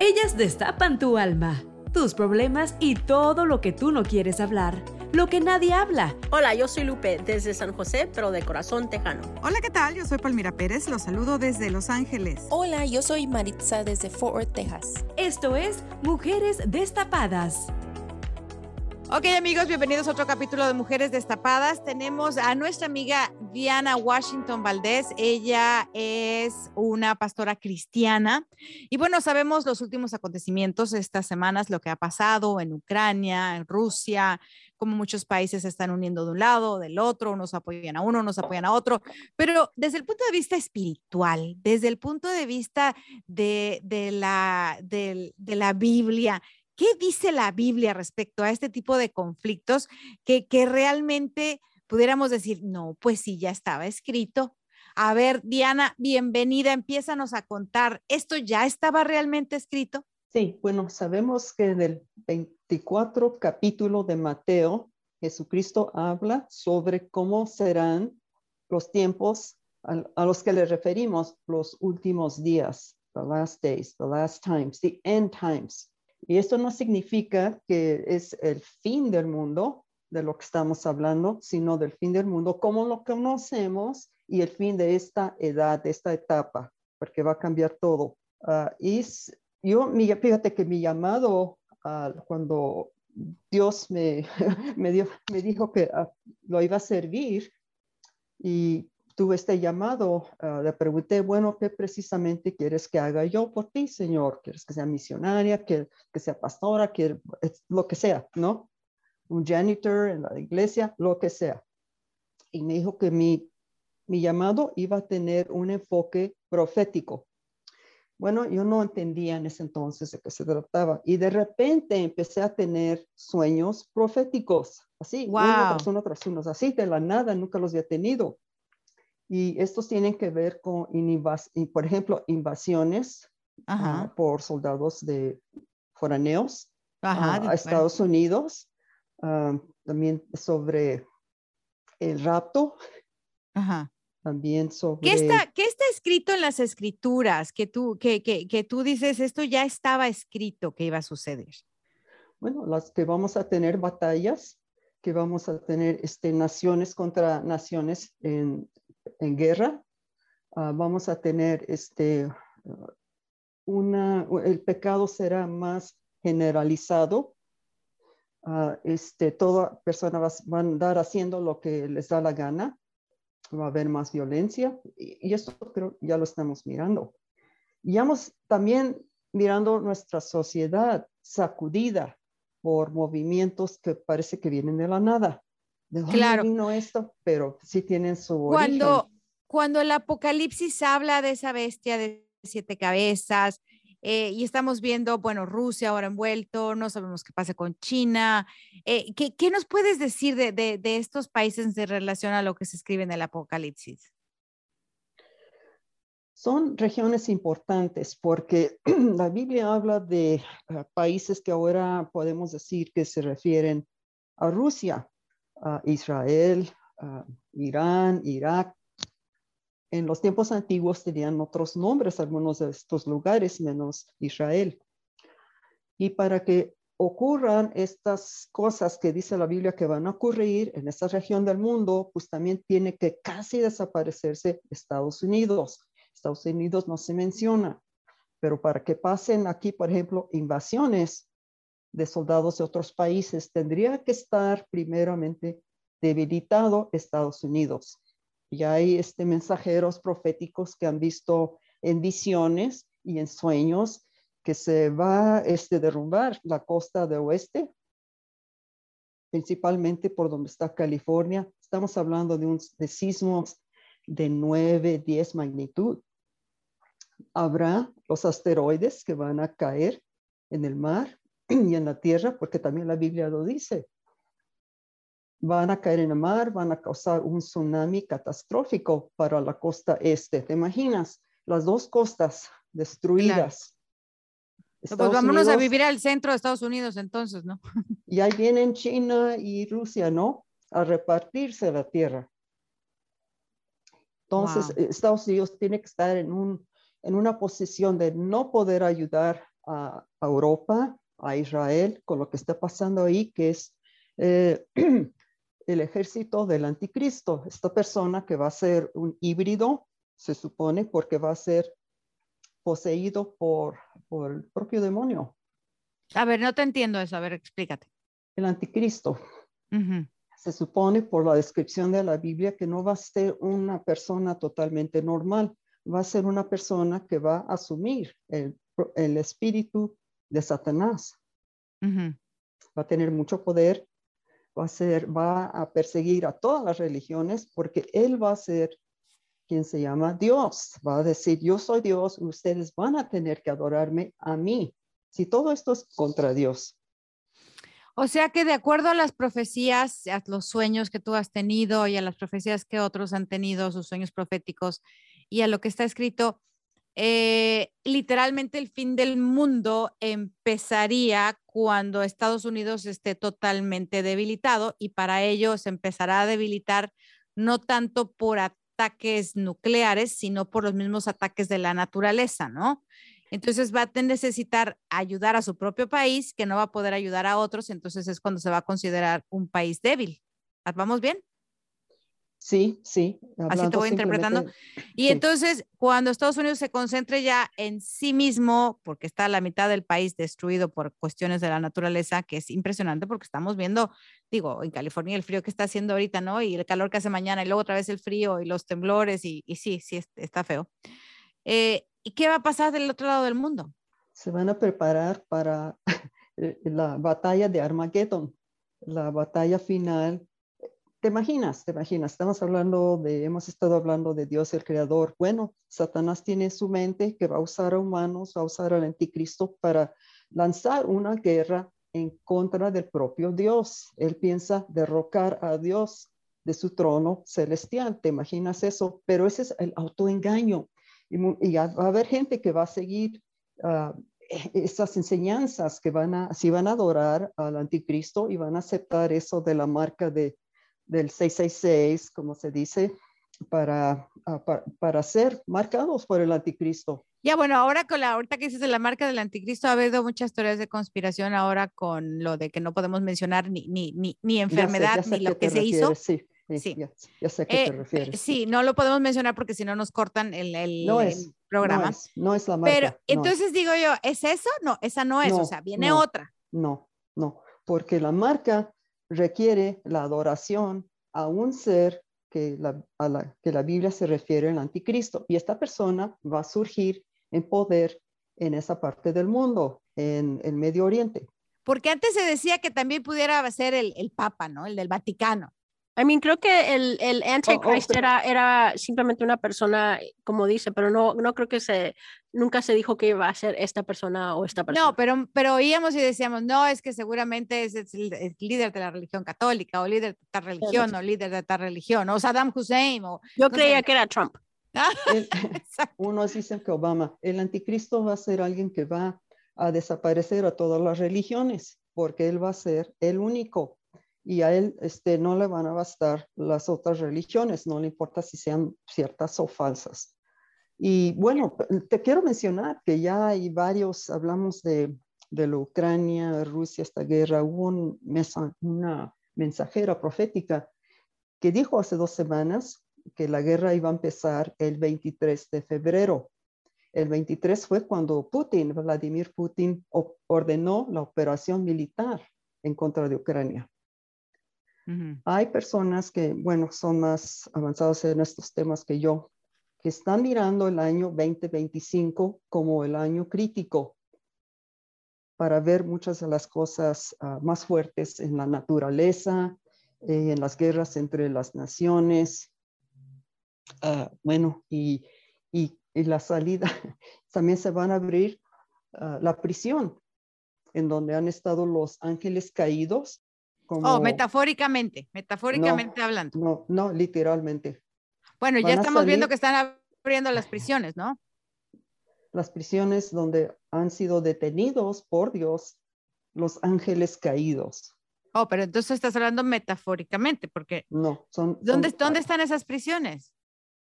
Ellas destapan tu alma, tus problemas y todo lo que tú no quieres hablar, lo que nadie habla. Hola, yo soy Lupe desde San José, pero de corazón tejano. Hola, ¿qué tal? Yo soy Palmira Pérez, los saludo desde Los Ángeles. Hola, yo soy Maritza desde Fort Worth, Texas. Esto es Mujeres Destapadas. Ok amigos, bienvenidos a otro capítulo de Mujeres Destapadas. Tenemos a nuestra amiga Diana Washington Valdés. Ella es una pastora cristiana. Y bueno, sabemos los últimos acontecimientos estas semanas, lo que ha pasado en Ucrania, en Rusia, como muchos países se están uniendo de un lado, del otro, unos apoyan a uno, unos apoyan a otro. Pero desde el punto de vista espiritual, desde el punto de vista de, la, de la Biblia, ¿Qué dice la Biblia respecto a este tipo de conflictos que, que realmente pudiéramos decir, no, pues sí, ya estaba escrito? A ver, Diana, bienvenida, empiézanos a contar, ¿esto ya estaba realmente escrito? Sí, bueno, sabemos que en el 24 capítulo de Mateo, Jesucristo habla sobre cómo serán los tiempos a, a los que le referimos, los últimos días, the last days, the last times, the end times. Y esto no significa que es el fin del mundo de lo que estamos hablando, sino del fin del mundo como lo conocemos y el fin de esta edad, de esta etapa, porque va a cambiar todo. Uh, y yo, fíjate que mi llamado cuando Dios me, me, dio, me dijo que uh, lo iba a servir y tuve este llamado, uh, le pregunté, bueno, ¿qué precisamente quieres que haga yo por ti, Señor? ¿Quieres que sea misionaria, que, que sea pastora, que lo que sea, ¿no? Un janitor en la iglesia, lo que sea. Y me dijo que mi, mi llamado iba a tener un enfoque profético. Bueno, yo no entendía en ese entonces de qué se trataba. Y de repente empecé a tener sueños proféticos, así, wow. uno tras uno tras uno, así de la nada, nunca los había tenido. Y estos tienen que ver con, por ejemplo, invasiones uh, por soldados de foraneos Ajá, uh, a Estados. Unidos. Uh, también sobre el rapto. Ajá. También sobre... ¿Qué está, ¿Qué está escrito en las escrituras que tú, que, que, que tú dices, esto ya estaba escrito que iba a suceder? Bueno, las que vamos a tener batallas, que vamos a tener este, naciones contra naciones en, en guerra, uh, vamos a tener este, una, el pecado será más generalizado. Uh, este, toda persona va, va, a andar haciendo lo que les da la gana, va a haber más violencia y, y esto creo ya lo estamos mirando. Y vamos también mirando nuestra sociedad sacudida por movimientos que parece que vienen de la nada. ¿De dónde claro. vino esto? Pero sí tienen su cuando, origen. Cuando el Apocalipsis habla de esa bestia de siete cabezas eh, y estamos viendo, bueno, Rusia ahora envuelto, no sabemos qué pasa con China. Eh, ¿qué, ¿qué, nos puedes decir de, de, de, estos países en relación a lo que se escribe en el Apocalipsis? Son regiones importantes porque la Biblia habla de uh, países que ahora podemos decir que se refieren a Rusia, Israel, Irán, Irak. En los tiempos antiguos tenían otros nombres algunos de estos lugares, menos Israel. Y para que ocurran estas cosas que dice la Biblia que van a ocurrir en esta región del mundo, pues también tiene que casi desaparecerse Estados Unidos. Estados Unidos no se menciona, pero para que pasen aquí, por ejemplo, invasiones, de soldados de otros países, tendría que estar primeramente debilitado Estados Unidos. Y hay este, mensajeros proféticos que han visto en visiones y en sueños que se va a este, derrumbar la costa de oeste, principalmente por donde está California. Estamos hablando de, un, de sismos de 9, 10 magnitud. Habrá los asteroides que van a caer en el mar y en la tierra, porque también la Biblia lo dice. Van a caer en el mar, van a causar un tsunami catastrófico para la costa este. ¿Te imaginas? Las dos costas destruidas. Claro. Pues vámonos Unidos, a vivir al centro de Estados Unidos entonces, ¿no? Y ahí vienen China y Rusia, ¿no? A repartirse la tierra. Entonces, wow. Estados Unidos tiene que estar en, un, en una posición de no poder ayudar a, a Europa, a Israel, con lo que está pasando ahí, que es eh, el ejército del anticristo, esta persona que va a ser un híbrido, se supone, porque va a ser poseído por, por el propio demonio, A ver, no te entiendo eso. A ver, explícate. el anticristo. Ujú. Se supone por la descripción de la Biblia que no va a ser una persona totalmente normal, va a ser una persona que va a asumir el, el espíritu de Satanás. Va a tener mucho poder, va a ser, va a perseguir a todas las religiones porque él va a ser quien se llama Dios. Va a decir, yo soy Dios, ustedes van a tener que adorarme a mí. Si todo esto es contra Dios, O sea que de acuerdo a las profecías, a los sueños que tú has tenido y a las profecías que otros han tenido, sus sueños proféticos y a lo que está escrito, eh, literalmente el fin del mundo empezaría cuando Estados Unidos esté totalmente debilitado y para ello se empezará a debilitar no tanto por ataques nucleares, sino por los mismos ataques de la naturaleza, ¿no? Entonces va a necesitar ayudar a su propio país, que no va a poder ayudar a otros, entonces es cuando se va a considerar un país débil. ¿Vamos bien? Sí, sí. Así te voy interpretando. Y Sí. entonces, cuando Estados Unidos se concentre ya en sí mismo, porque está la mitad del país destruido por cuestiones de la naturaleza, que es impresionante porque estamos viendo, digo, en California el frío que está haciendo ahorita, ¿no? Y el calor que hace mañana, y luego otra vez el frío y los temblores, y, y sí, sí, es- está feo. Eh, ¿Y qué va a pasar del otro lado del mundo? se van a preparar para la batalla de Armageddon, la batalla final. ¿Te imaginas? ¿Te imaginas? Estamos hablando de, hemos estado hablando de Dios el Creador. Bueno, Satanás tiene en su mente que va a usar a humanos, va a usar al anticristo para lanzar una guerra en contra del propio Dios. Él piensa derrocar a Dios de su trono celestial. ¿Te imaginas eso? Pero ese es el autoengaño. Y, y va a haber gente que va a seguir eh, esas enseñanzas que van a, si van a adorar al anticristo y van a aceptar eso de la marca de, del 666, como se dice, para, ah, pa- para ser marcados por el anticristo. Ya, bueno, ahora con la, ahorita que dices de la marca del anticristo, ha habido muchas teorías de conspiración ahora con lo de que no podemos mencionar ni, ni, ni, ni Ya sé- enfermedad ya sé ni lo que se hizo. refieres, Sí, sí, Sí. Ya, ya sé a qué Eh, te refieres. sí, no lo podemos mencionar porque si no nos cortan el, el- No el es, programa. No es, no es la marca. Pero entonces digo yo, ¿es eso? No, esa no es, o sea, viene otra. No, no, porque la marca requiere la adoración a un ser que la, a la que la Biblia se refiere al anticristo. Y esta persona va a surgir en poder en esa parte del mundo, en el Medio Oriente. Porque antes se decía que también pudiera ser el, el Papa, ¿no? El del Vaticano. I mean, creo que el, el Antichrist pero- era, era simplemente una persona, como dice, pero no, no creo que se, nunca se dijo que iba a ser esta persona o esta persona. No, pero, pero oíamos y decíamos, no, es que seguramente es, es el, el líder de la religión católica, o líder de tal religión, o líder de tal religión, o Saddam Hussein, o... Yo no creía sé. que era Trump. El- unos dicen que Obama, el anticristo va a ser alguien que va a desaparecer a todas las religiones, porque él va a ser el único. Y a él este, no le van a bastar las otras religiones, no le importa si sean ciertas o falsas. Y bueno, te quiero mencionar que ya hay varios, hablamos de, de la Ucrania, Rusia, esta guerra, hubo un mesa- una mensajera profética que dijo hace dos semanas que la guerra iba a empezar el 23 de febrero. El 23 fue cuando Putin, Vladimir Putin, ordenó la operación militar en contra de Ucrania. Hay personas que, bueno, son más avanzados en estos temas que yo, que están mirando el año 2025 como el año crítico para ver muchas de las cosas ah, más fuertes en la naturaleza, eh, en las guerras entre las naciones. Ah, bueno, y, y- y la salida, también se van a abrir ah, la prisión, en donde han estado los ángeles caídos. Como, Oh, metafóricamente, metafóricamente hablando. no, no, literalmente. Bueno, ya van estamos viendo que están abriendo las prisiones, ¿no? Las prisiones donde han sido detenidos por Dios los ángeles caídos. Oh, pero entonces estás hablando metafóricamente, porque No, son, ¿dónde, son, ¿dónde ah, están esas prisiones?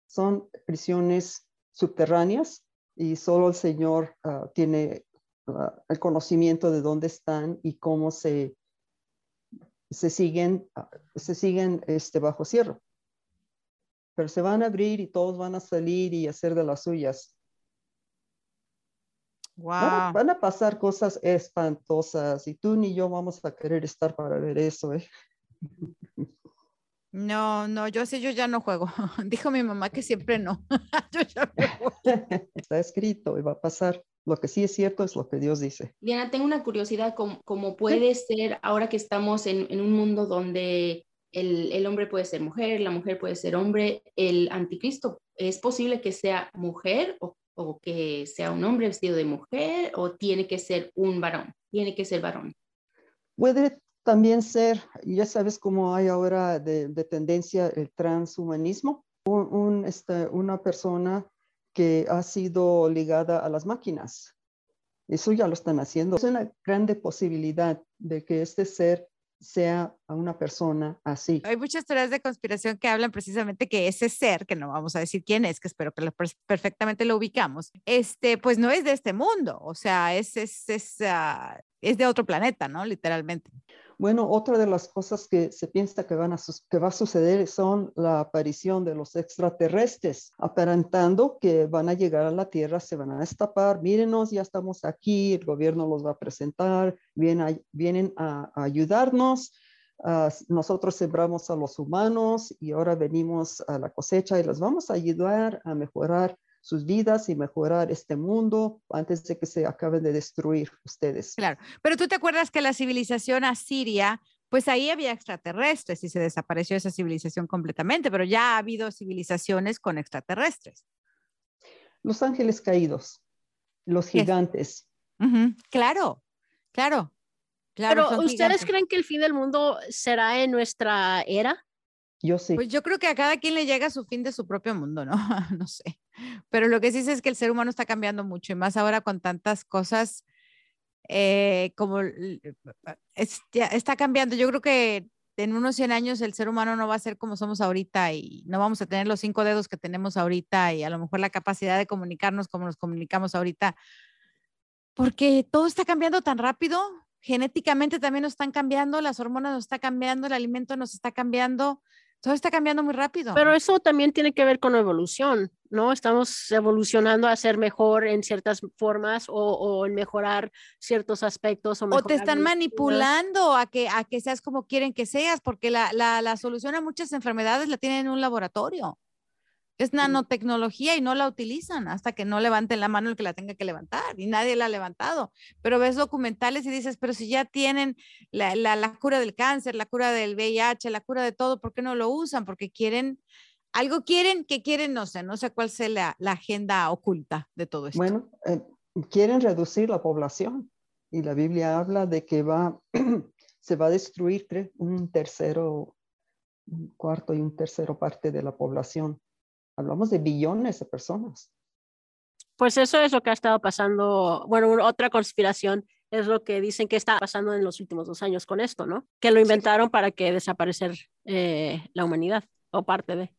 son prisiones subterráneas y solo el Señor ah, tiene el conocimiento de dónde están y cómo se, se siguen, se siguen este, bajo cierre. Pero se van a abrir y todos van a salir y hacer de las suyas. Wow. Van, a, pasar cosas espantosas y tú ni yo vamos a querer estar para ver eso. ¿eh? No, no, yo sé, yo ya no juego. Dijo mi mamá que siempre no. yo ya Está escrito y va a pasar. Lo que sí es cierto es lo que Dios dice. Diana, tengo una curiosidad, ¿cómo, puede ser ahora que estamos en, en un mundo donde el, el, hombre puede ser mujer, la mujer puede ser hombre, el anticristo, ¿es posible que sea mujer o o que sea un hombre vestido de mujer o tiene que ser un varón, tiene que ser varón. Puede también ser, ya sabes cómo hay ahora de, tendencia el transhumanismo, un, este, una persona que ha sido ligada a las máquinas. Eso ya lo están haciendo. Es una grande posibilidad de que este ser sea una persona así. Hay muchas teorías de conspiración que hablan precisamente que ese ser, que no vamos a decir quién es, que espero que lo, perfectamente lo ubicamos, este, pues no es de este mundo, o sea, es, es, es, uh, es de otro planeta, ¿no? Literalmente. Bueno, otra de las cosas que se piensa que, van a que va a suceder son la aparición de los extraterrestres, aparentando que van a llegar a la Tierra, se van a destapar, mírenos, ya estamos aquí, el gobierno los va a presentar, vienen a, ayudarnos. Uh, nosotros sembramos a los humanos y ahora venimos a la cosecha y les vamos a ayudar a mejorar sus vidas y mejorar este mundo antes de que se acaben de destruir ustedes. Claro, pero tú te acuerdas que la civilización asiria, pues ahí había extraterrestres y se desapareció esa civilización completamente, pero ya ha habido civilizaciones con extraterrestres. Los ángeles caídos, los gigantes. Claro, claro. Claro, Pero ¿ustedes creen que el fin del mundo será en nuestra era? Yo sí. Pues yo creo que a cada quien le llega su fin de su propio mundo, ¿no? no sé. Pero lo que sí es que el ser humano está cambiando mucho y más ahora con tantas cosas eh, como está cambiando. Yo creo que en unos 100 años el ser humano no va a ser como somos ahorita y no vamos a tener los cinco dedos que tenemos ahorita y a lo mejor la capacidad de comunicarnos como nos comunicamos ahorita, porque todo está cambiando tan rápido. Genéticamente también nos están cambiando, las hormonas nos están cambiando, el alimento nos está cambiando todo está cambiando muy rápido. Pero eso también tiene que ver con la evolución, ¿no? Estamos evolucionando a ser mejor en ciertas formas o, en mejorar ciertos aspectos. O, o te están manipulando a que, a que seas como quieren que seas, porque la, la, la solución a muchas enfermedades la tienen en un laboratorio. Es nanotecnología y no la utilizan hasta que no levanten la mano el que la tenga que levantar y nadie la ha levantado. Pero ves documentales y dices, pero si ya tienen la, la, cura del cáncer, la cura del VIH, la cura de todo, ¿por qué no lo usan? Porque quieren, algo quieren que quieren, no sé, no sé cuál sea la, la agenda oculta de todo esto. Bueno, eh, quieren reducir la población y la Biblia habla de que va, se va a destruir un tercero, un cuarto y un tercero parte de la población Hablamos de billones de personas. Pues eso es lo que ha estado pasando. Bueno, otra conspiración es lo que dicen que está pasando en los últimos dos años con esto, ¿no? Que lo inventaron para que desaparecer eh, la humanidad o parte de.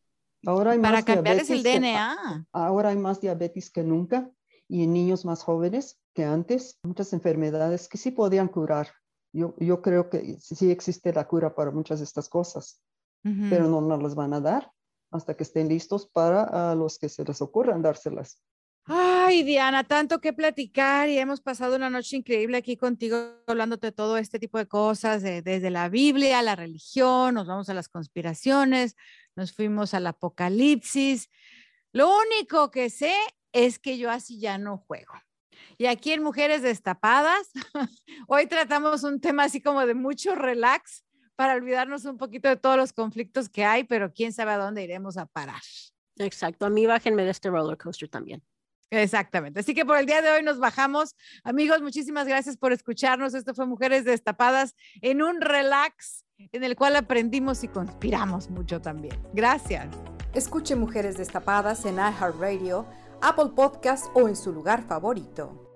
Ahora hay para cambiarles el DNA. ahora hay más diabetes que nunca y en niños más jóvenes que antes. Muchas enfermedades que sí podían curar. Yo, yo creo que sí existe la cura para muchas de estas cosas, pero no nos las van a dar hasta que estén listos para los que se les ocurran dárselas. Ay, Diana, tanto que platicar y hemos pasado una noche increíble aquí contigo hablándote de todo este tipo de cosas, desde la Biblia, la religión, nos vamos a las conspiraciones, nos fuimos al apocalipsis. Lo único que sé es que yo así ya no juego. Y aquí en Mujeres Destapadas, hoy tratamos un tema así como de mucho relax, para olvidarnos un poquito de todos los conflictos que hay, pero quién sabe a dónde iremos a parar. Exacto, a mí bájenme de este roller coaster también. Exactamente. Así que por el día de hoy nos bajamos. Amigos, muchísimas gracias por escucharnos. Esto fue Mujeres Destapadas en un relax en el cual aprendimos y conspiramos mucho también. Gracias. Escuche Mujeres Destapadas en iHeartRadio, Apple Podcast o en su lugar favorito.